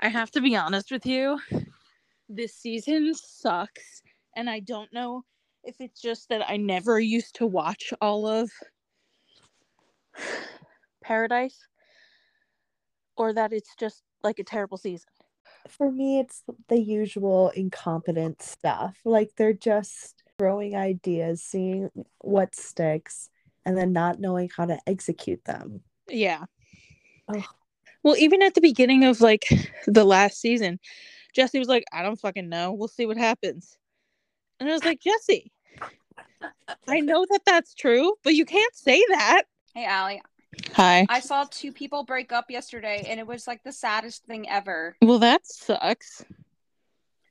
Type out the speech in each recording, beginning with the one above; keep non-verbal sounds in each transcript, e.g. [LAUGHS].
I have to be honest with you. This season sucks, and I don't know if it's just that I never used to watch all of [SIGHS] Paradise or that it's just like a terrible season. For me, it's the usual incompetent stuff. Like they're just throwing ideas, seeing what sticks, and then not knowing how to execute them. Yeah. Ugh. Well, even at the beginning of like the last season, Jesse was like, I don't fucking know. We'll see what happens. And I was like, Jesse, I know that that's true, but you can't say that. Hey, Ally. Hi. I saw two people break up yesterday, and it was like the saddest thing ever. Well, that sucks.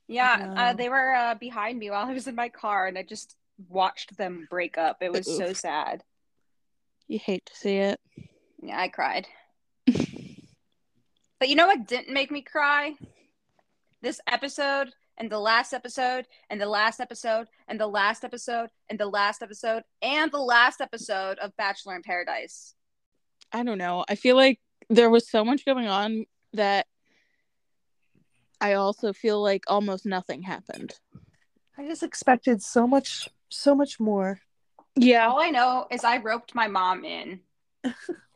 Yeah, uh, they were uh, behind me while I was in my car, and I just watched them break up. It was so sad. You hate to see it. Yeah, I cried. [LAUGHS] But you know what didn't make me cry? This episode and the last episode and the last episode and the last episode and the last episode and the last episode of Bachelor in Paradise. I don't know. I feel like there was so much going on that I also feel like almost nothing happened. I just expected so much, so much more. Yeah. All I know is I roped my mom in. [LAUGHS]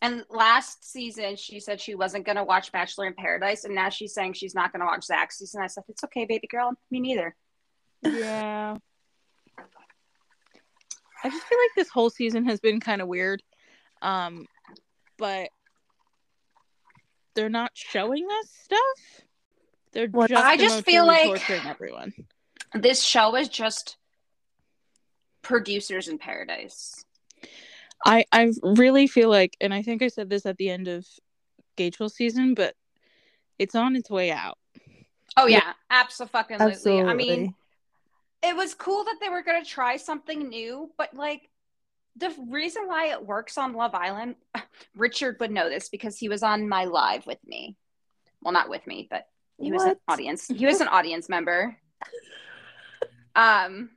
and last season, she said she wasn't going to watch Bachelor in Paradise, and now she's saying she's not going to watch Zach's season. I said, "It's okay, baby girl. Me neither." Yeah. I just feel like this whole season has been kind of weird. Um but they're not showing us stuff. They're What- just I just feel like- torturing everyone. This show is just producers in paradise. I I really feel like and I think I said this at the end of Gageville season, but it's on its way out. Oh Yeah. yeah, absolutely. Absolutely. I mean, it was cool that they were going to try something new, but like the reason why it works on Love Island, [LAUGHS] Richard would know this because he was on my live with me. Well, not with me, but he was an audience. He was an audience member. [LAUGHS] Um,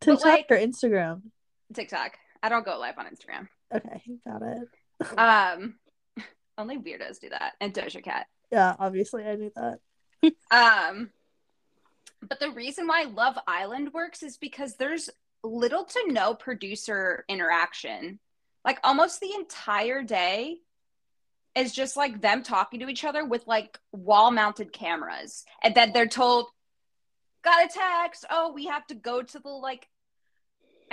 TikTok like- or Instagram. TikTok. I don't go live on Instagram. Okay, got it. Um, [LAUGHS] only weirdos do that, and Doja Cat. Yeah, obviously I knew that. Um, but the reason why Love Island works is because there's little to no producer interaction. Like almost the entire day is just like them talking to each other with like wall mounted cameras. And then they're told, got a text. Oh, we have to go to the like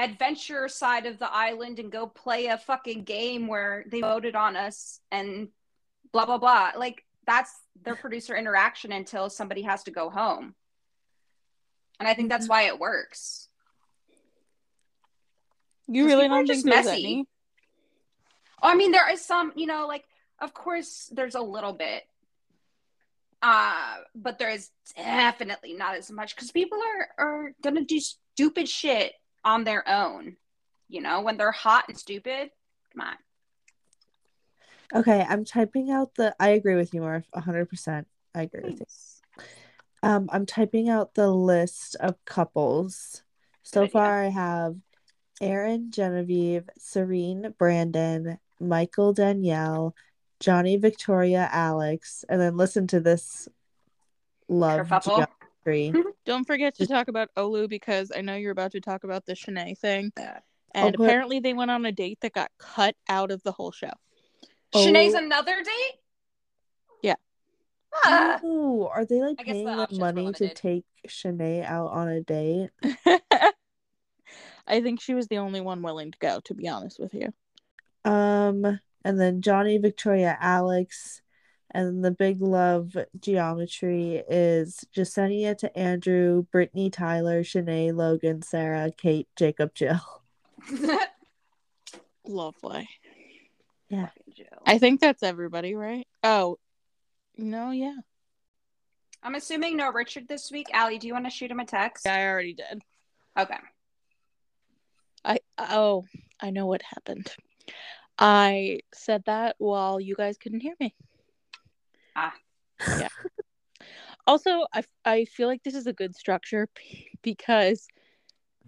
adventure side of the island and go play a fucking game where they voted on us and blah, blah, blah. Like that's their producer interaction until somebody has to go home. And I think that's why it works. You really don't just think messy. I mean, there is some, you know, like of course there's a little bit. Uh, but there is definitely not as much because people are are gonna do stupid shit on their own. You know, when they're hot and stupid. Come on. Okay, I'm typing out the. I agree with you, Murph. 100%. I agree with you. Um, I'm typing out the list of couples. So Good idea. far, I have Aaron, Genevieve, Serene, Brandon, Michael, Danielle, Johnny, Victoria, Alex, and then listen to this love Kerfuffle. Geometry. Don't forget to talk about Olu because I know you're about to talk about the Shanae thing. Yeah. And Oh, apparently they went on a date that got cut out of the whole show. Oh. Shanae's another date? Yeah. Ah. Oh, are they like I guess the paying them options were money to take Shanae out on a date? [LAUGHS] I think she was the only one willing to go, to be honest with you. Um, and then Johnny, Victoria, Alex, and the big love geometry is Jasenia to Andrew, Brittany, Tyler, Shanae, Logan, Sarah, Kate, Jacob, Jill. [LAUGHS] Lovely. Yeah. I think that's everybody, right? Oh, no, yeah. I'm assuming no Richard this week. Ally, do you want to shoot him a text? Yeah, I already did. Okay. I oh, I know what happened. I said that while you guys couldn't hear me. Ah. Yeah. also, I I feel like this is a good structure because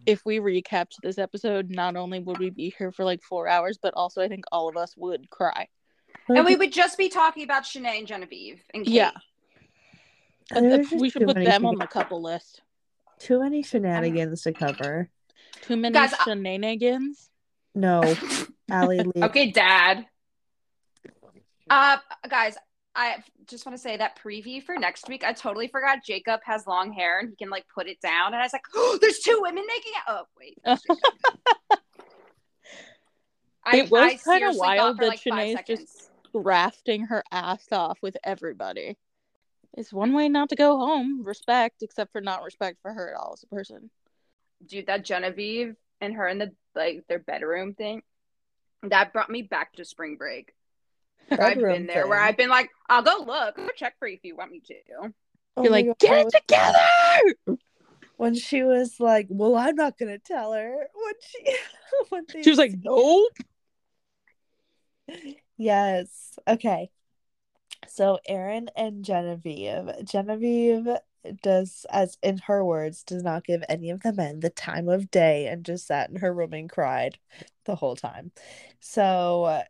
if we recapped this episode, not only would we be here for like four hours, but also I think all of us would cry. And we would just be talking about Shanae and Genevieve and Kate. Yeah. But There's the- we should put many them on the couple list. Too many shenanigans to cover. Too many Guys, I- shenanigans. No, [LAUGHS] Ally, leave. Okay, Dad. Uh, guys, I just want to say that preview for next week. I totally forgot Jacob has long hair and he can like put it down. And I was like, oh, there's two women making it. Oh, wait. [LAUGHS] I, It was I kinda wild that like Shanae's just- Rafting her ass off with everybody. It's one way not to go home. Respect, except for not respect for her at all as a person. dude, that Genevieve and her in the like their bedroom thing, that brought me back to spring break. I've been there where. I've been like, I'll go look, I'll check for you if you want me to. Oh You're like, God, get it together. When she was like, "Well, I'm not gonna tell her." When she, [LAUGHS] when they She was like, nope. Yes. Okay. So Aaron and Genevieve. Genevieve does, as in her words, does not give any of the men the time of day and just sat in her room and cried the whole time. So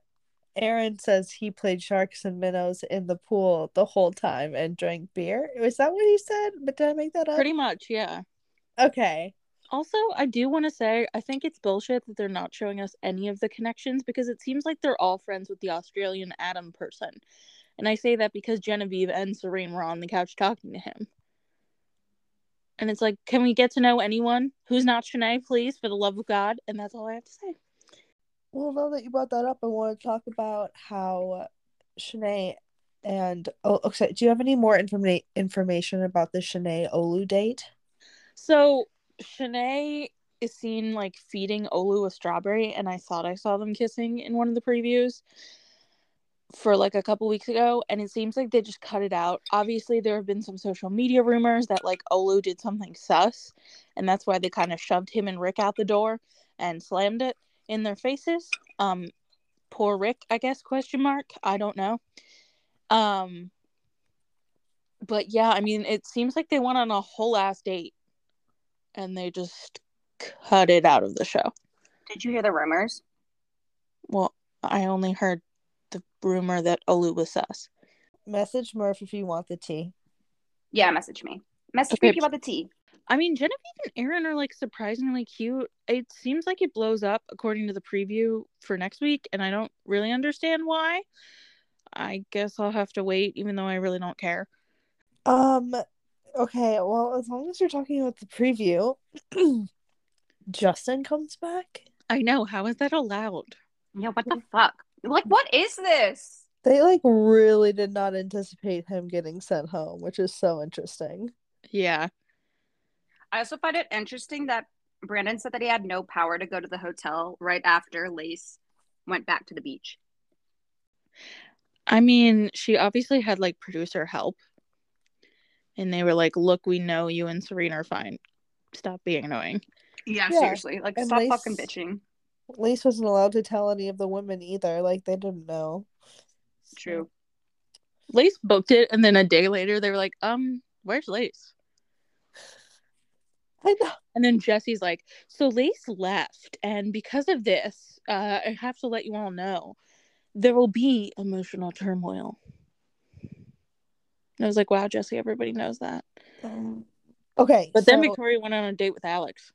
Aaron says he played sharks and minnows in the pool the whole time and drank beer. Was that what he said? But did I make that up? Pretty much, yeah. Okay. Also, I do want to say I think it's bullshit that they're not showing us any of the connections because it seems like they're all friends with the Australian Adam person. And I say that because Genevieve and Serene were on the couch talking to him. And it's like, can we get to know anyone who's not Shanae, please, for the love of God? And that's all I have to say. Well, now that you brought that up, I want to talk about how Shanae and oh, okay. Do you have any more informa- information about the Shanae Olu date? So Shanae is seen like feeding Olu a strawberry, and I thought I saw them kissing in one of the previews for like a couple weeks ago, and it seems like they just cut it out. Obviously, there have been some social media rumors that like Olu did something sus, and that's why they kind of shoved him and Rick out the door and slammed it in their faces. Um, poor Rick, I guess? Question mark. I don't know. Um, but yeah, I mean, it seems like they went on a whole ass date and they just cut it out of the show. Did you hear the rumors? Well, I only heard the rumor that Olu was sus. Message Murph if you want the tea. Yeah, message me. Message Okay. me about the tea. I mean, Genevieve and Aaron are like surprisingly cute. It seems like it blows up according to the preview for next week, and I don't really understand why. I guess I'll have to wait, even though I really don't care. Um. Okay. Well, as long as you're talking about the preview, [CLEARS THROAT] Justin comes back. I know. How is that allowed? Yeah, what the fuck? Like, what is this? They like really did not anticipate him getting sent home, which is so interesting. Yeah. I also find it interesting that Brandon said that he had no power to go to the hotel right after Lace went back to the beach. I mean, she obviously had like producer help. And they were like, look, we know you and Serene are fine. Stop being annoying. Yeah, Yeah, seriously. Like, and stop Lace- fucking bitching. Lace wasn't allowed to tell any of the women either. Like they didn't know. True. Lace booked it, and then a day later, they were like, um, where's Lace? I know. And then Jesse's like, so Lace left, and because of this, uh, I have to let you all know there will be emotional turmoil. And I was like, wow, Jesse, everybody knows that. Um, okay. But then Victoria went on a date with Alex.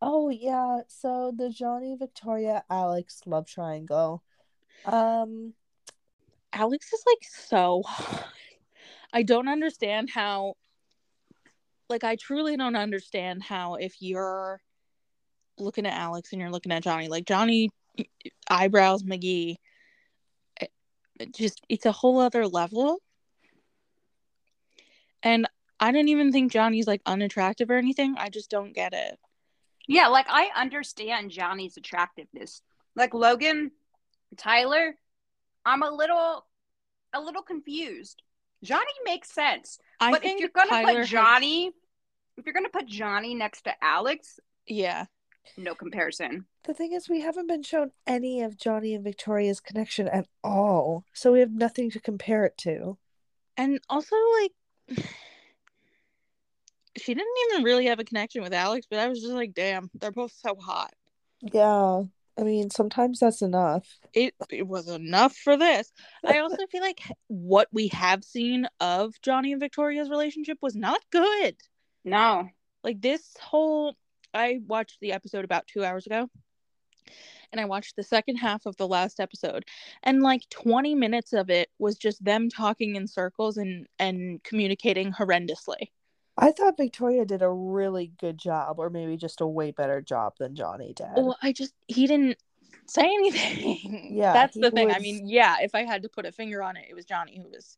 Oh yeah, so the Johnny Victoria Alex love triangle. Um Alex is like so. I don't understand how like I truly don't understand how if you're looking at Alex and you're looking at Johnny, like Johnny eyebrows McGee it- it just it's a whole other level. And I don't even think Johnny's like unattractive or anything. I just don't get it. Yeah, like I understand Johnny's attractiveness. Like Logan, Tyler, I'm a little a little confused. Johnny makes sense. I but if you're gonna Tyler put has- Johnny if you're gonna put Johnny next to Alex, yeah. no comparison. the thing is we haven't been shown any of Johnny and Victoria's connection at all. So we have nothing to compare it to. And also, like, [SIGHS] she didn't even really have a connection with Alex, but I was just like, damn, they're both so hot. Yeah. I mean, sometimes that's enough. It it was enough for this. I also feel like what we have seen of Johnny and Victoria's relationship was not good. No. Like this whole I watched the episode about 2 hours ago. And I watched the second half of the last episode and like 20 minutes of it was just them talking in circles and and communicating horrendously. I thought Victoria did a really good job, or maybe just a way better job than Johnny did. Well, I just he didn't say anything. [LAUGHS] Yeah, that's the thing. I mean, yeah, if I had to put a finger on it, it was Johnny who was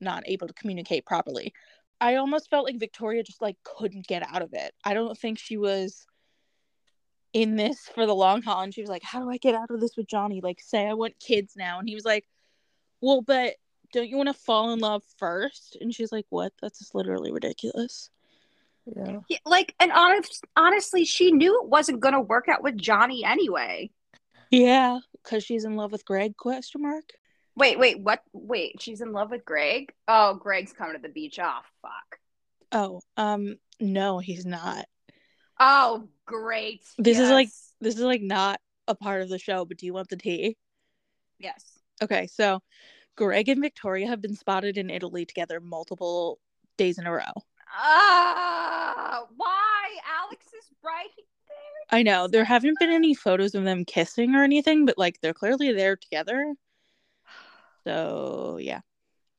not able to communicate properly. I almost felt like Victoria just like couldn't get out of it. I don't think she was in this for the long haul, and she was like, "How do I get out of this with Johnny? Like, say I want kids now," and he was like, "Well, but." Don't you want to fall in love first? And she's like, "What? That's just literally ridiculous." yeah. Yeah, like, and honest, honestly, she knew it wasn't going to work out with Johnny anyway. Yeah, because she's in love with Greg? Question mark. Wait, wait, what? Wait, she's in love with Greg? Oh, Greg's coming to the beach. Oh, fuck. Oh, um, no, he's not. Oh, great. This is like- This is like not a part of the show, but do you want the tea? yes. Okay, so Greg and Victoria have been spotted in Italy together multiple days in a row. Ah, why? Alex is right there. I know there haven't been any photos of them kissing or anything, but like they're clearly there together. [SIGHS] So yeah,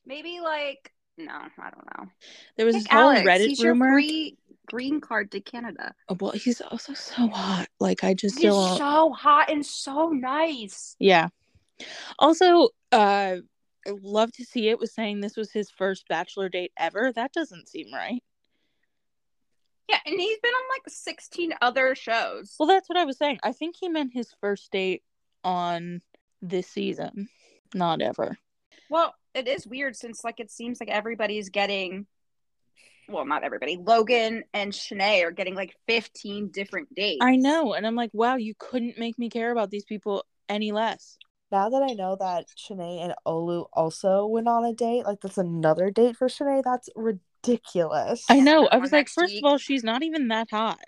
Maybe like no, I don't know. there was Pick this whole Alex. Reddit He's rumor. your free green card to Canada. Oh, well, he's also so hot. Like I just He's so hot and so nice. Yeah. Also, uh, love to see it was saying this was his first bachelor date ever. That doesn't seem right. Yeah, and he's been on like 16 other shows. Well, that's what I was saying. I think he meant his first date on this season, not ever. Well, it is weird since like it seems like everybody's getting well, not everybody. Logan and Shanae are getting like 15 different dates. I know, and I'm like, wow, you couldn't make me care about these people any less. Now that I know that Shanae and Olu also went on a date, like that's another date for Shanae, that's ridiculous. I know. I was like, first week. of all, she's not even that hot.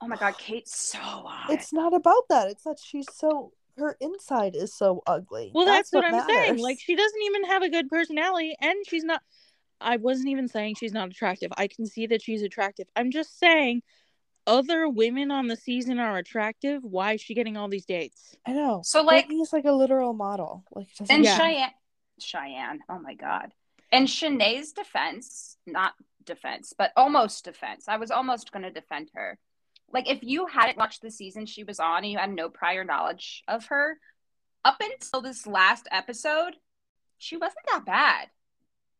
Oh my god, Kate's so hot. It's not about that. It's that she's so her inside is so ugly. Well, that's, what, I'm saying. Like, she doesn't even have a good personality, and she's not. I wasn't even saying she's not attractive. I can see that she's attractive. I'm just saying, other women on the season are attractive. Why is she getting all these dates? I know. So, like- Brittany's like a literal model. Like doesn't and Yeah. Cheyenne Cheyenne, oh my god. And Shanae's defense, not defense, but almost defense. I was almost gonna defend her. Like if you hadn't watched the season she was on and you had no prior knowledge of her, up until this last episode, she wasn't that bad.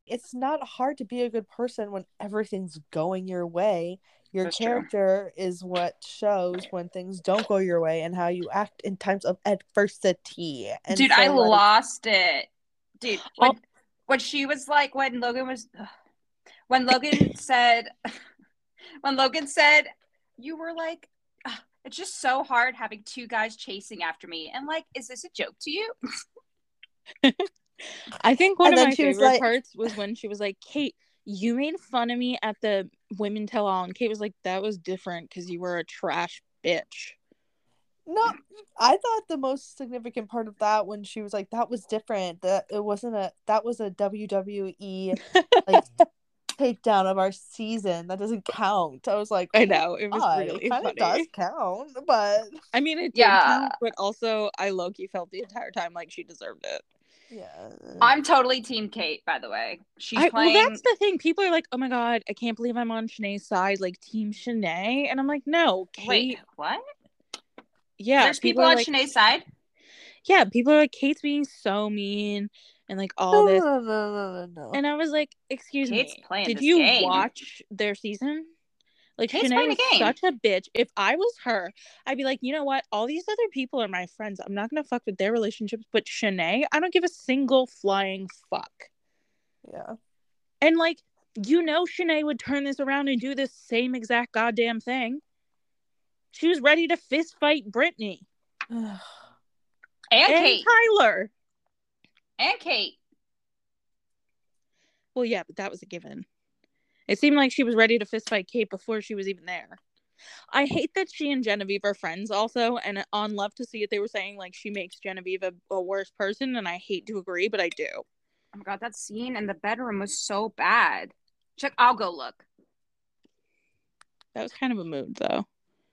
it's not hard to be a good person when everything's going your way. Your That's true. character is what shows when things don't go your way and how you act in times of adversity. And Dude, so, I like, lost it. Dude, oh. when, Oh. when she was like, when Logan was, when Logan [COUGHS] said, [LAUGHS] when Logan said, you were like, "Ugh, it's just so hard having two guys chasing after me. And like, is this a joke to you? [LAUGHS] I think one And of my favorite like- parts was when she was like, Kate, you made fun of me at the women tell all. And Kate was like, that was different because you were a trash bitch. No, I thought the most significant part of that when she was like, "That was different. That it wasn't a. That was a WWE like [LAUGHS] takedown of our season. That doesn't count." I was like, I know. It was "Why? really it kind funny. of does count, but I mean, it did Yeah. count, but also I loki felt the entire time like she deserved it. Yeah, I'm totally Team Kate, by the way. She's I, playing. Well, that's the thing. People are like, "Oh my god, I can't believe I'm on Shanae's side, like Team Shanae," and I'm like, "No, Kate." Wait, what? yeah, There's people, are on like, Shanae's side? Yeah, people are like, "Kate's being so mean," and like [LAUGHS] all no, this. no, no, no, no, no. And I was like, "Excuse Kate's me, playing did this you game. watch their season?" Like Kate's Shanae was such a bitch. If I was her, I'd be like, you know what? All these other people are my friends. I'm not gonna fuck with their relationships, but Shanae, I don't give a single flying fuck. yeah, And like, you know, Shanae would turn this around and do this same exact goddamn thing. She was ready to fist fight Brittany And, and Kate. Tyler. And Kate. Well, yeah, but that was a given. It seemed like she was ready to fist fight Kate before she was even there. I hate that she and Genevieve are friends also. And on Love to See It, they were saying like she makes Genevieve a, a worse person. And I hate to agree, but I do. Oh my god, that scene in the bedroom was so bad. Check, I'll go look. That was kind of a mood though.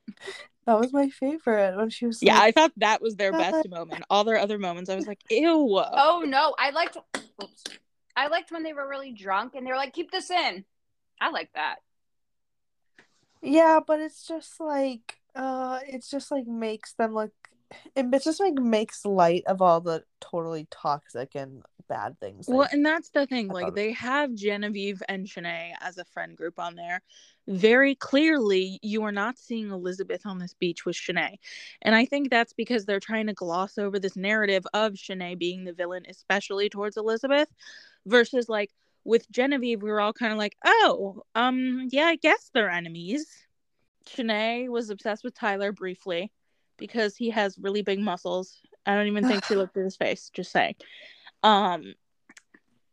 [LAUGHS] That was my favorite when she was. Yeah, I thought that was their [LAUGHS] best moment. All their other moments, I was like, ew. Oh no, I liked. Oops. I liked when they were really drunk and they were like, "Keep this in." I like that. Yeah, but it's just like uh it's just like makes them look [SIGHS] it it just like makes light of all the totally toxic and bad things. Well, like- and that's the thing. Like they have Genevieve and Shanae as a friend group on there. Very clearly, you are not seeing Elizabeth on this beach with Shanae. And I think that's because they're trying to gloss over this narrative of Shanae being the villain, especially towards Elizabeth, versus like with Genevieve, we were all kind of like, oh, um, yeah, I guess they're enemies. Shanae was obsessed with Tyler briefly because he has really big muscles. I don't even think she [SIGHS] looked at his face, just saying. Um,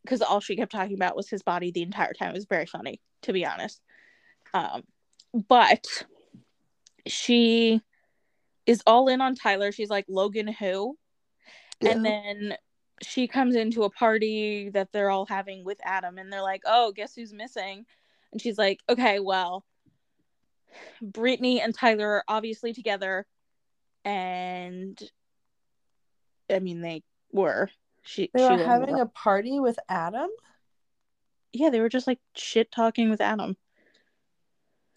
because all she kept talking about was his body the entire time. It was very funny, to be honest. Um, but she is all in on Tyler. She's like, Logan, who? And then she comes into a party that they're all having with Adam, and they're like, oh, guess who's missing? And she's like, okay, well, Brittany and Tyler are obviously together. And I mean, they were. She, they she were was- having a party with Adam. yeah, they were just like shit talking with Adam.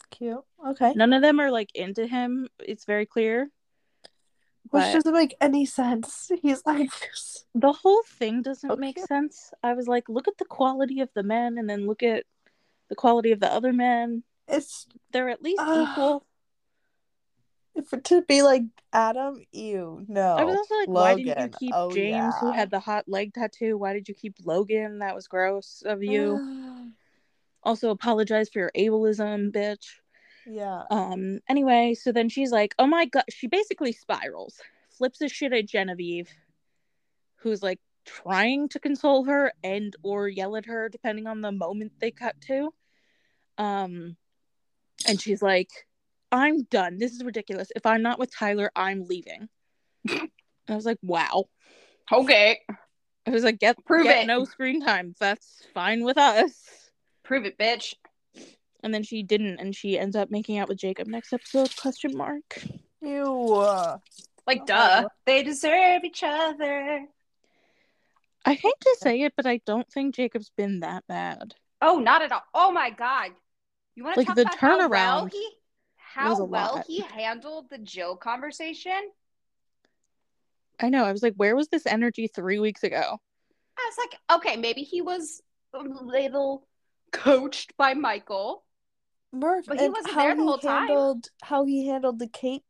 Cute. Okay. None of them are like into him. It's very clear. Which But doesn't make any sense. [LAUGHS] He's like the whole thing doesn't make sense. I was like, look at the quality of the men and then look at the quality of the other men. it's They're at least Ugh. equal. for to be like Adam, you no. I was also like, why didn't you keep oh, James, who had the hot leg tattoo? Why did you keep Logan? That was gross of you. [SIGHS] also, apologize for your ableism, bitch. Yeah. Um. Anyway, so then she's like, "Oh my god!" She basically spirals, flips a shit at Genevieve, who's like trying to console her and or yell at her, depending on the moment they cut to. Um, and she's like, "I'm done. This is ridiculous. If I'm not with Tyler, I'm leaving." and I was like, "Wow." Okay, I was like, "Get Prove get it. no screen time. That's fine with us." prove it, bitch. And then she didn't, and she ends up making out with Jacob next episode? Question mark. Ew. Like, Oh. duh. They deserve each other. I hate to say it, but I don't think Jacob's been that bad. Oh, not at all. Oh my god. You want to Like, talk the about how well he how well lot. he handled the Jill conversation? I know. I was like, where was this energy three weeks ago? I was like, okay, maybe he was a little coached by Michael. Murph, But he wasn't how there the he whole time. handled how he handled the Kate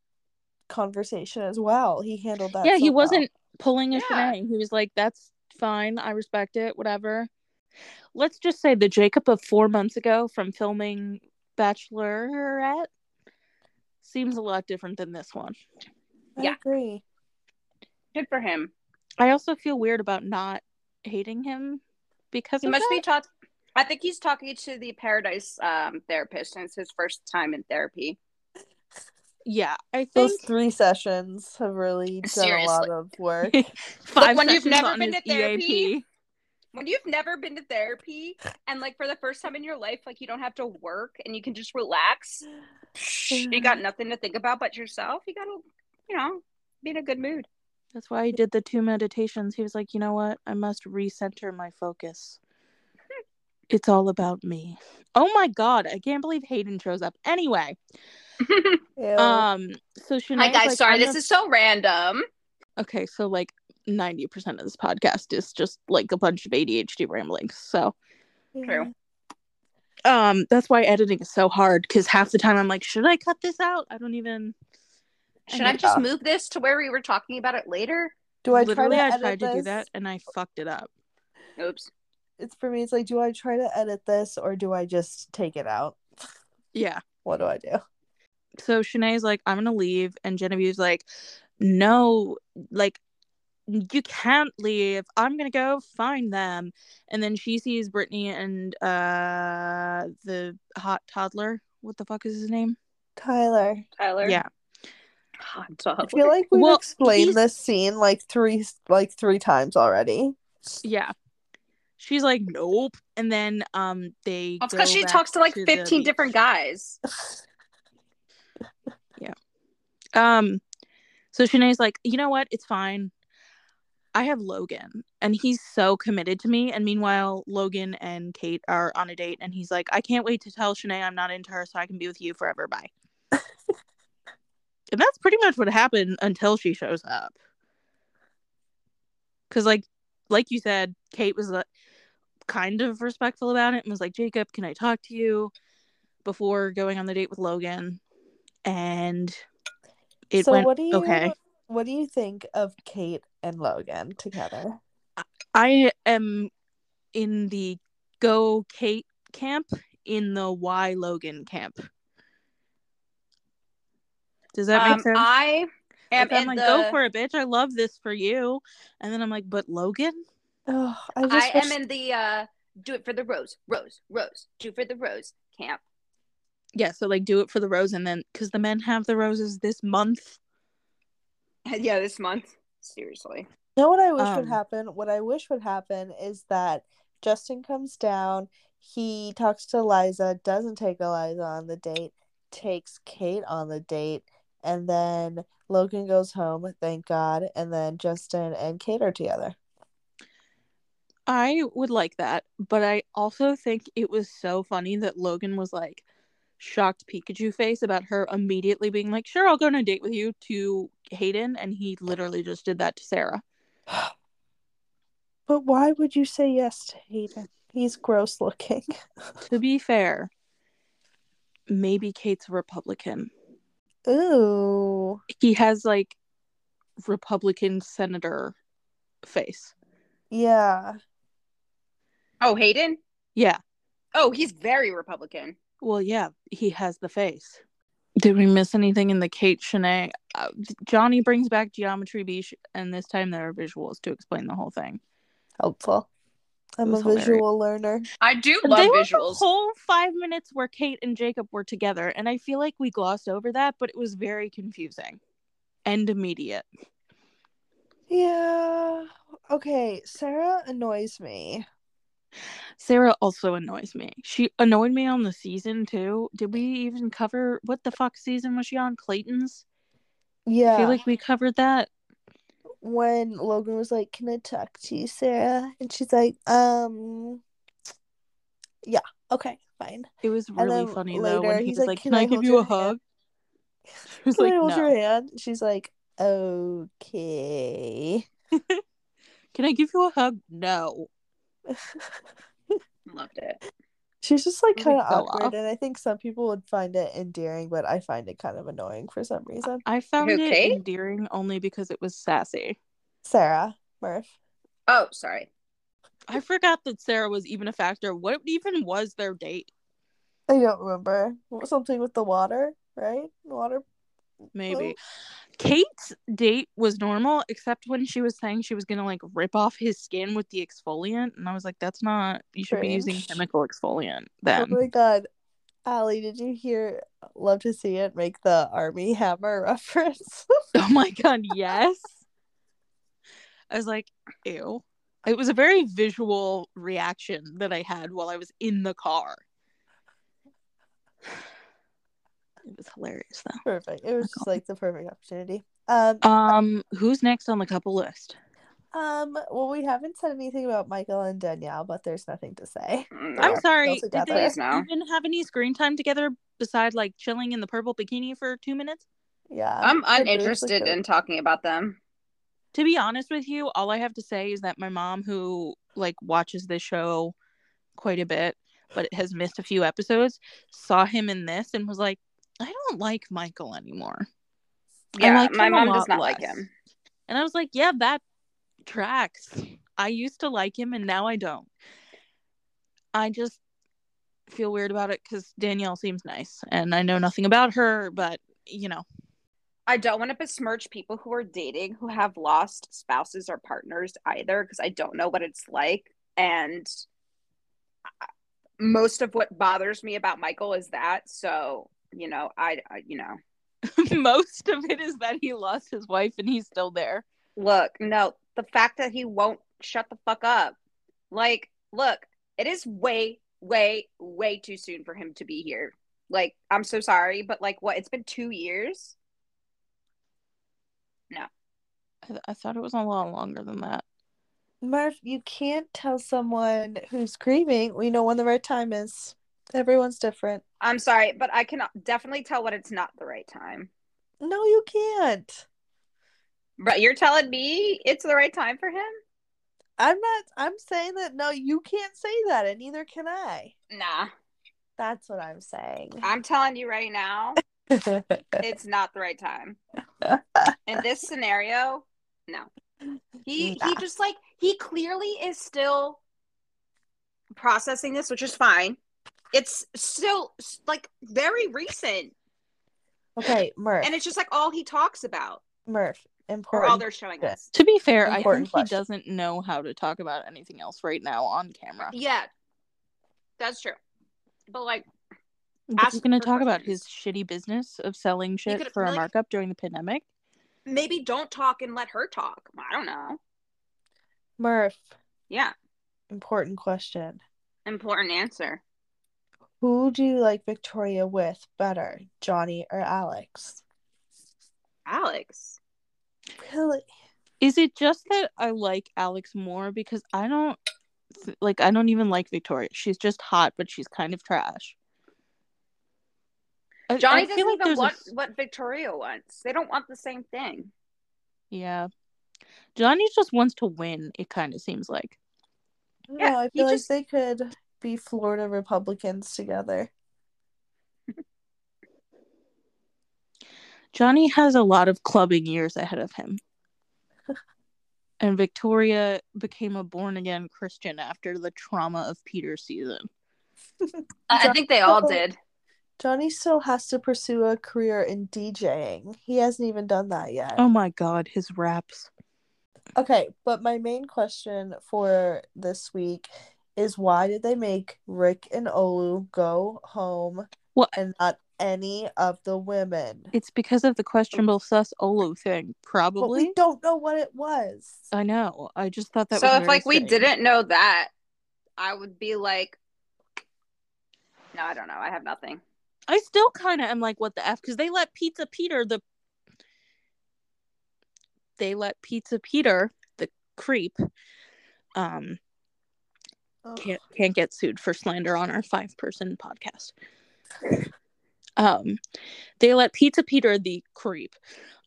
conversation as well. He handled that. yeah, so he well. wasn't pulling a Yeah. Shanae. He was like, that's fine. I respect it. Whatever. Let's just say the Jacob of four months ago from filming Bachelorette seems a lot different than this one. I Yeah. agree. Good for him. I also feel weird about not hating him because He of must that. be taught. I think he's talking to the Paradise um, therapist, and it's his first time in therapy. Yeah, I think Those three sessions have really done a lot of work. [LAUGHS] five when you've never been to therapy, EAP. When you've never been to therapy, and like for the first time in your life, like you don't have to work and you can just relax. You got nothing to think about but yourself. You gotta, you know, be in a good mood. That's why he did the two meditations. He was like, you know what? I must recenter my focus. It's all about me. Oh my god, I can't believe Hayden shows up. Anyway, [LAUGHS] um, so Shanae's Hi guys, like, sorry, this gonna- is so random. okay. So like ninety percent of this podcast is just like a bunch of ADHD ramblings. So true. um, that's why editing is so hard because half the time I'm like, should I cut this out? I don't even. Should I just move this to where we were talking about it later? Do I Literally, try to I edit tried to do that and I fucked it up. Oops. It's for me. It's like, do I try to edit this or do I just take it out? Yeah. [LAUGHS] What do I do? so Shanae's like, I'm gonna leave, and Genevieve's like, No, like you can't leave. I'm gonna go find them. And then she sees Brittany and uh the hot toddler. What the fuck is his name? Tyler. Tyler. Yeah. Hot toddler. I dog. feel like we've Well, explained he's- this scene like three like three times already. Yeah. She's like, nope. And then um they because she talks to like the 15 different guys. [LAUGHS] Yeah um so Shanae's like, you know what? It's fine. I have Logan and he's so committed to me. And meanwhile, Logan and Kate are on a date and he's like, I can't wait to tell Shanae I'm not into her so I can be with you forever. Bye. [LAUGHS] and that's pretty much what happened until she shows up. Cause like like you said, Kate was uh, kind of respectful about it and was like, Jacob, can I talk to you before going on the date with Logan? And it so went what do you okay. what do you think of Kate and Logan together? I am in the go Kate camp in the why Logan camp. Does that Um, make sense? I am Like, I'm in like, the. go for it, bitch. I love this for you. And then I'm like, but Logan? Oh, I I just am in the uh, do it for the rose, rose, rose, do for the rose camp. Yeah, so like do it for the rose and then because the men have the roses this month. [LAUGHS] yeah, this month. Seriously. You know what I wish would Um, happen? What I wish would happen is that Justin comes down, he talks to Eliza, doesn't take Eliza on the date, takes Kate on the date, and then Logan goes home, thank God, and then Justin and Kate are together. I would like that, but I also think it was so funny that Logan was like shocked Pikachu face about her immediately being like, "Sure, I'll go on a date with you" to Hayden, and he literally just did that to Sarah. [GASPS] But why would you say yes to Hayden? He's gross looking. To be fair, maybe Kate's a Republican. Ooh. He has like Republican senator face. Yeah. Oh, Hayden? Yeah. Oh, he's very Republican. Well, yeah, he has the face. Did we miss anything in the Kate Shanae? Uh, Johnny brings back Geometry Beach, and this time there are visuals to explain the whole thing. Helpful. I'm a was hilarious. visual learner. I do And love they were the visuals. whole five minutes where Kate and Jacob were together, and I feel like we glossed over that, but it was very confusing and immediate. Yeah. Okay, Sarah annoys me. Sarah also annoys me. She annoyed me on the season too. Did we even cover what the fuck season was she on? Clayton's? Yeah. I feel like we covered that. when Logan was like, "Can I talk to you, Sarah?" and she's like, "Um, yeah, okay, fine." It was really funny though when he he's was like, like, "Can "Can, I I give you a hug?" [LAUGHS] She was Can like, I hold "No." your hand? She's like, "Okay." [LAUGHS] Can I give you a hug? No. [LAUGHS] Loved it. She's just like kind of fell awkward, off. and I think some people would find it endearing, but I find it kind of annoying for some reason. I found Who, it endearing only because it was sassy. Sarah Murph. Oh, sorry. I forgot that Sarah was even a factor. What even was their date? I don't remember something with the water, right? Water. Maybe. Oh. Kate's date was normal, except when she was saying she was gonna like rip off his skin with the exfoliant, and I was like, "That's not. You should be using chemical exfoliant oh Then. Oh my god. Ally, did you hear Love to See It make the Armie Hammer [LAUGHS] reference? oh my god, yes. I was like, "Ew." It was a very visual reaction that I had while I was in the car. It was hilarious though. perfect. It was my just God. like the perfect opportunity. Um, Um, who's next on the couple list? um, well, we haven't said anything about Michael and Danielle, but there's nothing to say. Mm, I'm sorry. still Did they together. Please, no. even have any screen time together besides like chilling in the purple bikini for two minutes? Yeah. I'm their boobs look uninterested in talking about them. To be honest with you, all I have to say is that my mom, who like watches this show quite a bit, but has missed a few episodes, saw him in this and was like, "I don't like Michael anymore." Yeah, like my mom does not like him. And I was like, "Yeah, that tracks." I used to like him, and now I don't. I just feel weird about it because Danielle seems nice, and I know nothing about her, but you know, I don't want to besmirch people who are dating who have lost spouses or partners either because I don't know what it's like. And most of what bothers me about Michael is that. So you know, I, I you know, [LAUGHS] Most of it is that he lost his wife and he's still there. look, no, the fact that he won't shut the fuck up. Like, look, it is way, way, way too soon for him to be here. Like, I'm so sorry, but like, what? It's been two years. I, I thought it was a lot longer than that. Murph, you can't tell someone who's grieving. We know when the right time is. Everyone's different. I'm sorry, but I can definitely tell when it's not the right time. No, you can't. But you're telling me it's the right time for him? I'm not. I'm saying that no, you can't say that, and neither can I. Nah, That's what I'm saying. [LAUGHS] I'm telling you right now, it's not the right time. In this scenario, no. He he just like he clearly is still processing this, which is fine. It's still like very recent, okay, Murph. and it's just like all he talks about, Murph. or all they're showing Yeah. us. To be fair, I Important think he doesn't know how to talk about anything else right now on camera. Yeah, that's true. But like, But he's going to for talk about his shitty business of selling shit could- for a markup during the pandemic. maybe don't talk and let her talk. I don't know. Murph. Yeah, Important question. important answer. Who do you like Victoria with better, Johnny or Alex? Alex. Really? Is it just that I like Alex more because I don't like I don't even like Victoria. She's just hot, but she's kind of trash. I- Johnny I doesn't like even there's a want what Victoria wants. They don't want the same thing. yeah. Johnny just wants to win. It kind of seems like. No, Yeah, I he feel just- like they could be Florida Republicans together. [LAUGHS] Johnny has a lot of clubbing years ahead of him. [LAUGHS] and Victoria became a born again Christian after the trauma of Peter's season. I I think they all did. Johnny still has to pursue a career in DJing. He hasn't even done that yet. Oh my god, his raps. Okay, but my main question for this week is why did they make Rick and Olu go home What? and not any of the women? It's because of the questionable sus Olu thing, probably. But probably. we don't know what it was. I know. I just thought that so was if very like we didn't know that, I would be like, no, I don't know. I have nothing. I still kind of am like, what the f? Because they let Pizza Peter the they let Pizza Peter the creep um Ugh. Can't can't get sued for slander on our five person podcast. Um, they let Pizza Peter the creep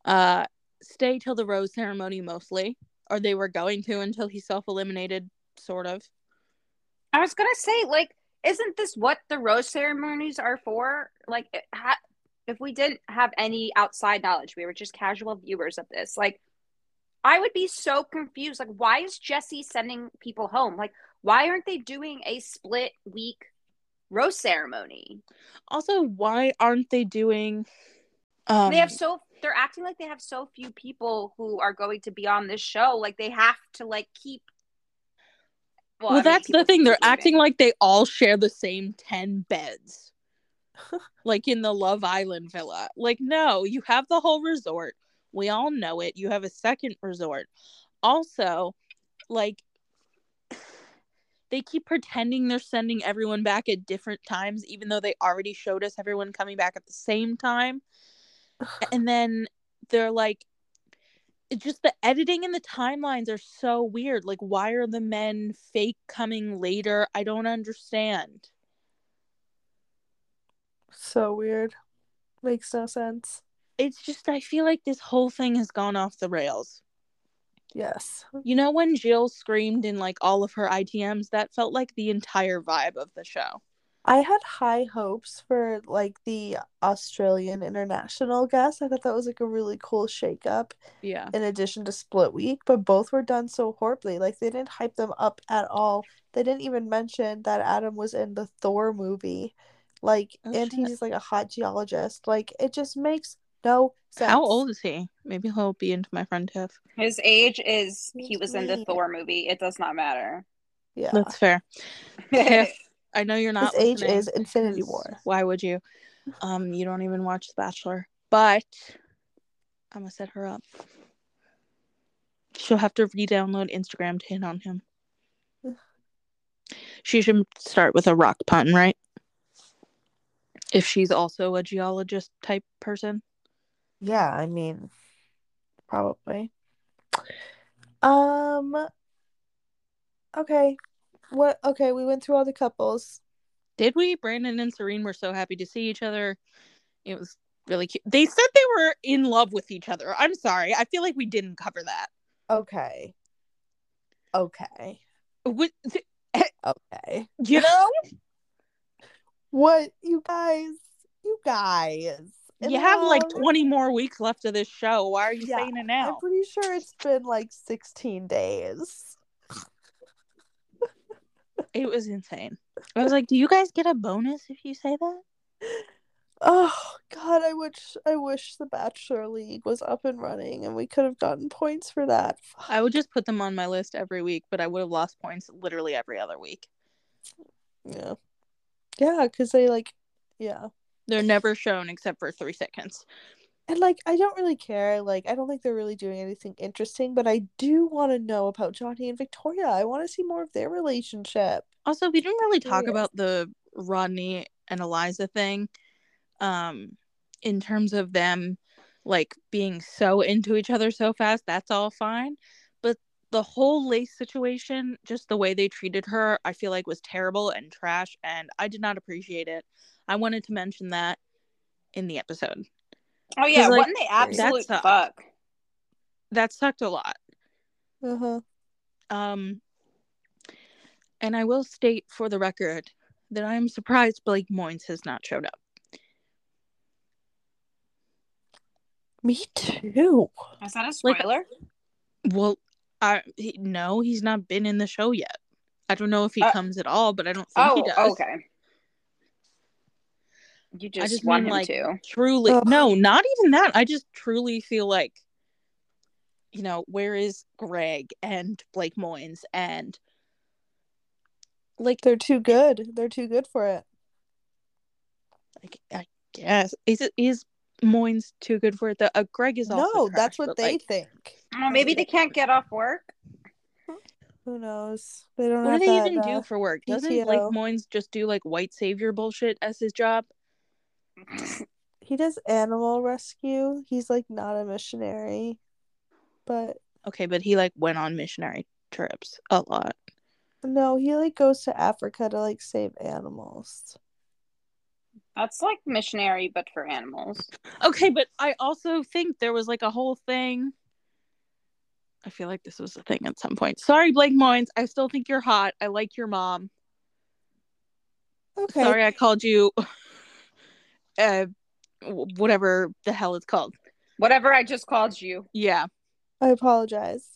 uh stay till the rose ceremony mostly, or they were going to until he self eliminated, sort of. I was gonna say, like, isn't this what the rose ceremonies are for? Like, ha- if we didn't have any outside knowledge, we were just casual viewers of this. Like, I would be so confused. Like, why is Jesse sending people home? Like, why aren't they doing a split week rose ceremony? Also, why aren't they doing? Um, they have so they're acting like they have so few people who are going to be on this show. Like, they have to like keep. well, I mean, that's the thing. They're acting like they all share the same 10 beds. [LAUGHS] like in the Love Island villa. Like, no, you have the whole resort. We all know it. You have a second resort. Also, like, they keep pretending they're sending everyone back at different times, even though they already showed us everyone coming back at the same time. And then they're like, it's just the editing and the timelines are so weird. Like, why are the men fake coming later? I don't understand. So weird. Makes no sense. It's just, I feel like this whole thing has gone off the rails. Yes. You know, when Jill screamed in like all of her ITMs, that felt like the entire vibe of the show. I had high hopes for like the Australian international guest. I thought that was like a really cool shakeup Yeah. in addition to Split Week, but both were done so horribly. Like they didn't hype them up at all. They didn't even mention that Adam was in the Thor movie. Like Oh, and shit. he's like a hot geologist. Like it just makes no sense. How old is he? Maybe he'll be into my friend Tiff. His age is he was in the. Thor movie. It does not matter. Yeah. That's fair. Tiff, [LAUGHS] I know you're not. His age is Infinity War. Why would you? Um, you don't even watch The Bachelor, but I'm gonna set her up. She'll have to re-download Instagram to hit on him. [SIGHS] She should start with a rock pun, right? If she's also a geologist type person. Yeah, I mean, probably. Um. Okay. What? Okay, we went through all the couples. Did we? Brandon and Serene were so happy to see each other. It was really cute. They said they were in love with each other. I'm sorry. I feel like we didn't cover that. Okay. Okay. With, Okay. you know, What you guys? You guys. You have like 20 more weeks left of this show. Why are you Yeah, saying it now? I'm pretty sure it's been like 16 days. It was insane. I was like, do you guys get a bonus if you say that? Oh God, I wish I wish the Bachelor League was up and running and we could have gotten points for that. I would just put them on my list every week, but I would have lost points literally every other week. Yeah. Yeah, because they like yeah. They're never shown except for three seconds. And like I don't really care. Like I don't think they're really doing anything interesting, but I do want to know about Johnny and Victoria. I want to see more of their relationship. Also, we didn't really talk Curious. about the Rodney and Eliza thing. Um, in terms of them like being so into each other so fast, that's all fine. But the whole lace situation, just the way they treated her, I feel like was terrible and trash, and I did not appreciate it. I wanted to mention that in the episode. Oh yeah, like, wasn't the absolute sucked. fuck? That sucked a lot. Uh-huh. Um, and I will state for the record that I am surprised Blake Moynes has not showed up. Me too. Is that a Like- spoiler? Well, I he, no, he's not been in the show yet. I don't know if he Uh, comes at all, but I don't think oh, he does. okay. You just, I just want mean, him like, to. Truly, Ugh. no, not even that. I just truly feel like, you know, where is Greg and Blake Moynes and like, They're too good. They're too good for it. like I guess is it is Moynes too good for it? The uh, Greg is also No, trash, that's what they like, think. Oh, maybe they can't get off work. Who knows? They don't What have do they that, even uh, do for work? Doesn't Blake PTO. Moynes just do like white savior bullshit as his job? He does animal rescue. He's like not a missionary. But Okay, but he like went on missionary trips a lot. no, he like goes to Africa to like save animals. That's like missionary, but for animals. Okay, but I also think there was like a whole thing. I feel like this was a thing at some point. Sorry, Blake Moynes. I still think you're hot. I like your mom. Okay. Sorry, I called you. [LAUGHS] Uh, whatever the hell it's called. Whatever I just called you. Yeah. I apologize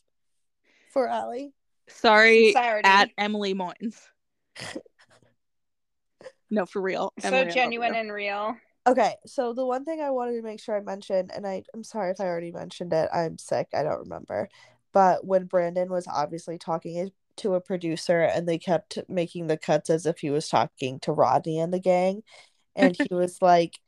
for Allie. Sorry, Sincerity. at Emily Moynes. no, for real. so Emily, genuine and real. Okay, so the one thing I wanted to make sure I mentioned, and I, I'm sorry if I already mentioned it, I'm sick, I don't remember. But when Brandon was obviously talking to a producer and they kept making the cuts as if he was talking to Rodney and the gang, and he [LAUGHS] was like,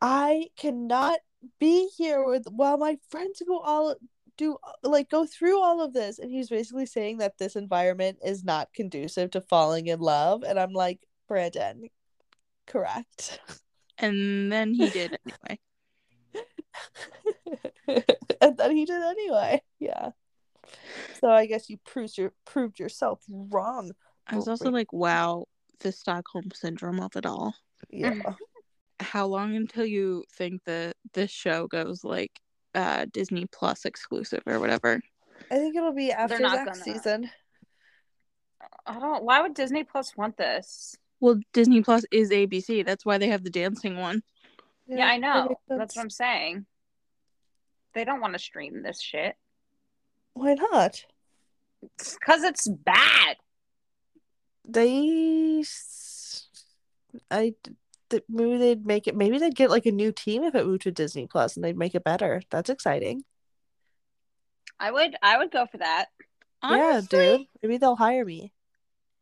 I cannot be here with while my friends go all do like go through all of this. And he's basically saying that this environment is not conducive to falling in love. And I'm like, Brandon, correct. And then he did anyway. [LAUGHS] and then he did anyway. Yeah. So I guess you proved your proved yourself wrong. I was also like, wow, the Stockholm syndrome of it all. Yeah. How long until you think that this show goes like uh Disney Plus exclusive or whatever? I think it'll be after next gonna- season. I don't. Why would Disney Plus want this? Well, Disney Plus is ABC. That's why they have the dancing one. Yeah, I know. makes That's sense. what I'm saying. They don't want to stream this shit Why not? because it's bad. They s- I th- maybe they'd make it maybe they'd get like a new team if it moved to Disney Plus and they'd make it better. That's exciting. I would. I would go for that. Honestly, yeah, dude. Maybe they'll hire me.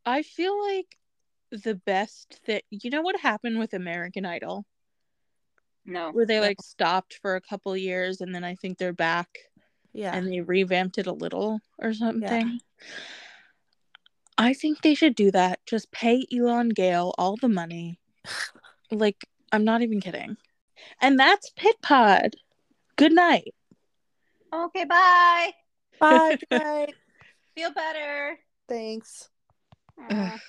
I feel like the best that you know what happened with American Idol. No. where they No. like stopped for a couple years and then I think they're back Yeah. and they revamped it a little or something. I think they should do that. Just pay Elan Gale all the money. like, I'm not even kidding. And that's Pit Pod. Good night. Okay, bye. Bye. Good [LAUGHS] night. Feel better. Thanks. Aw. Ugh.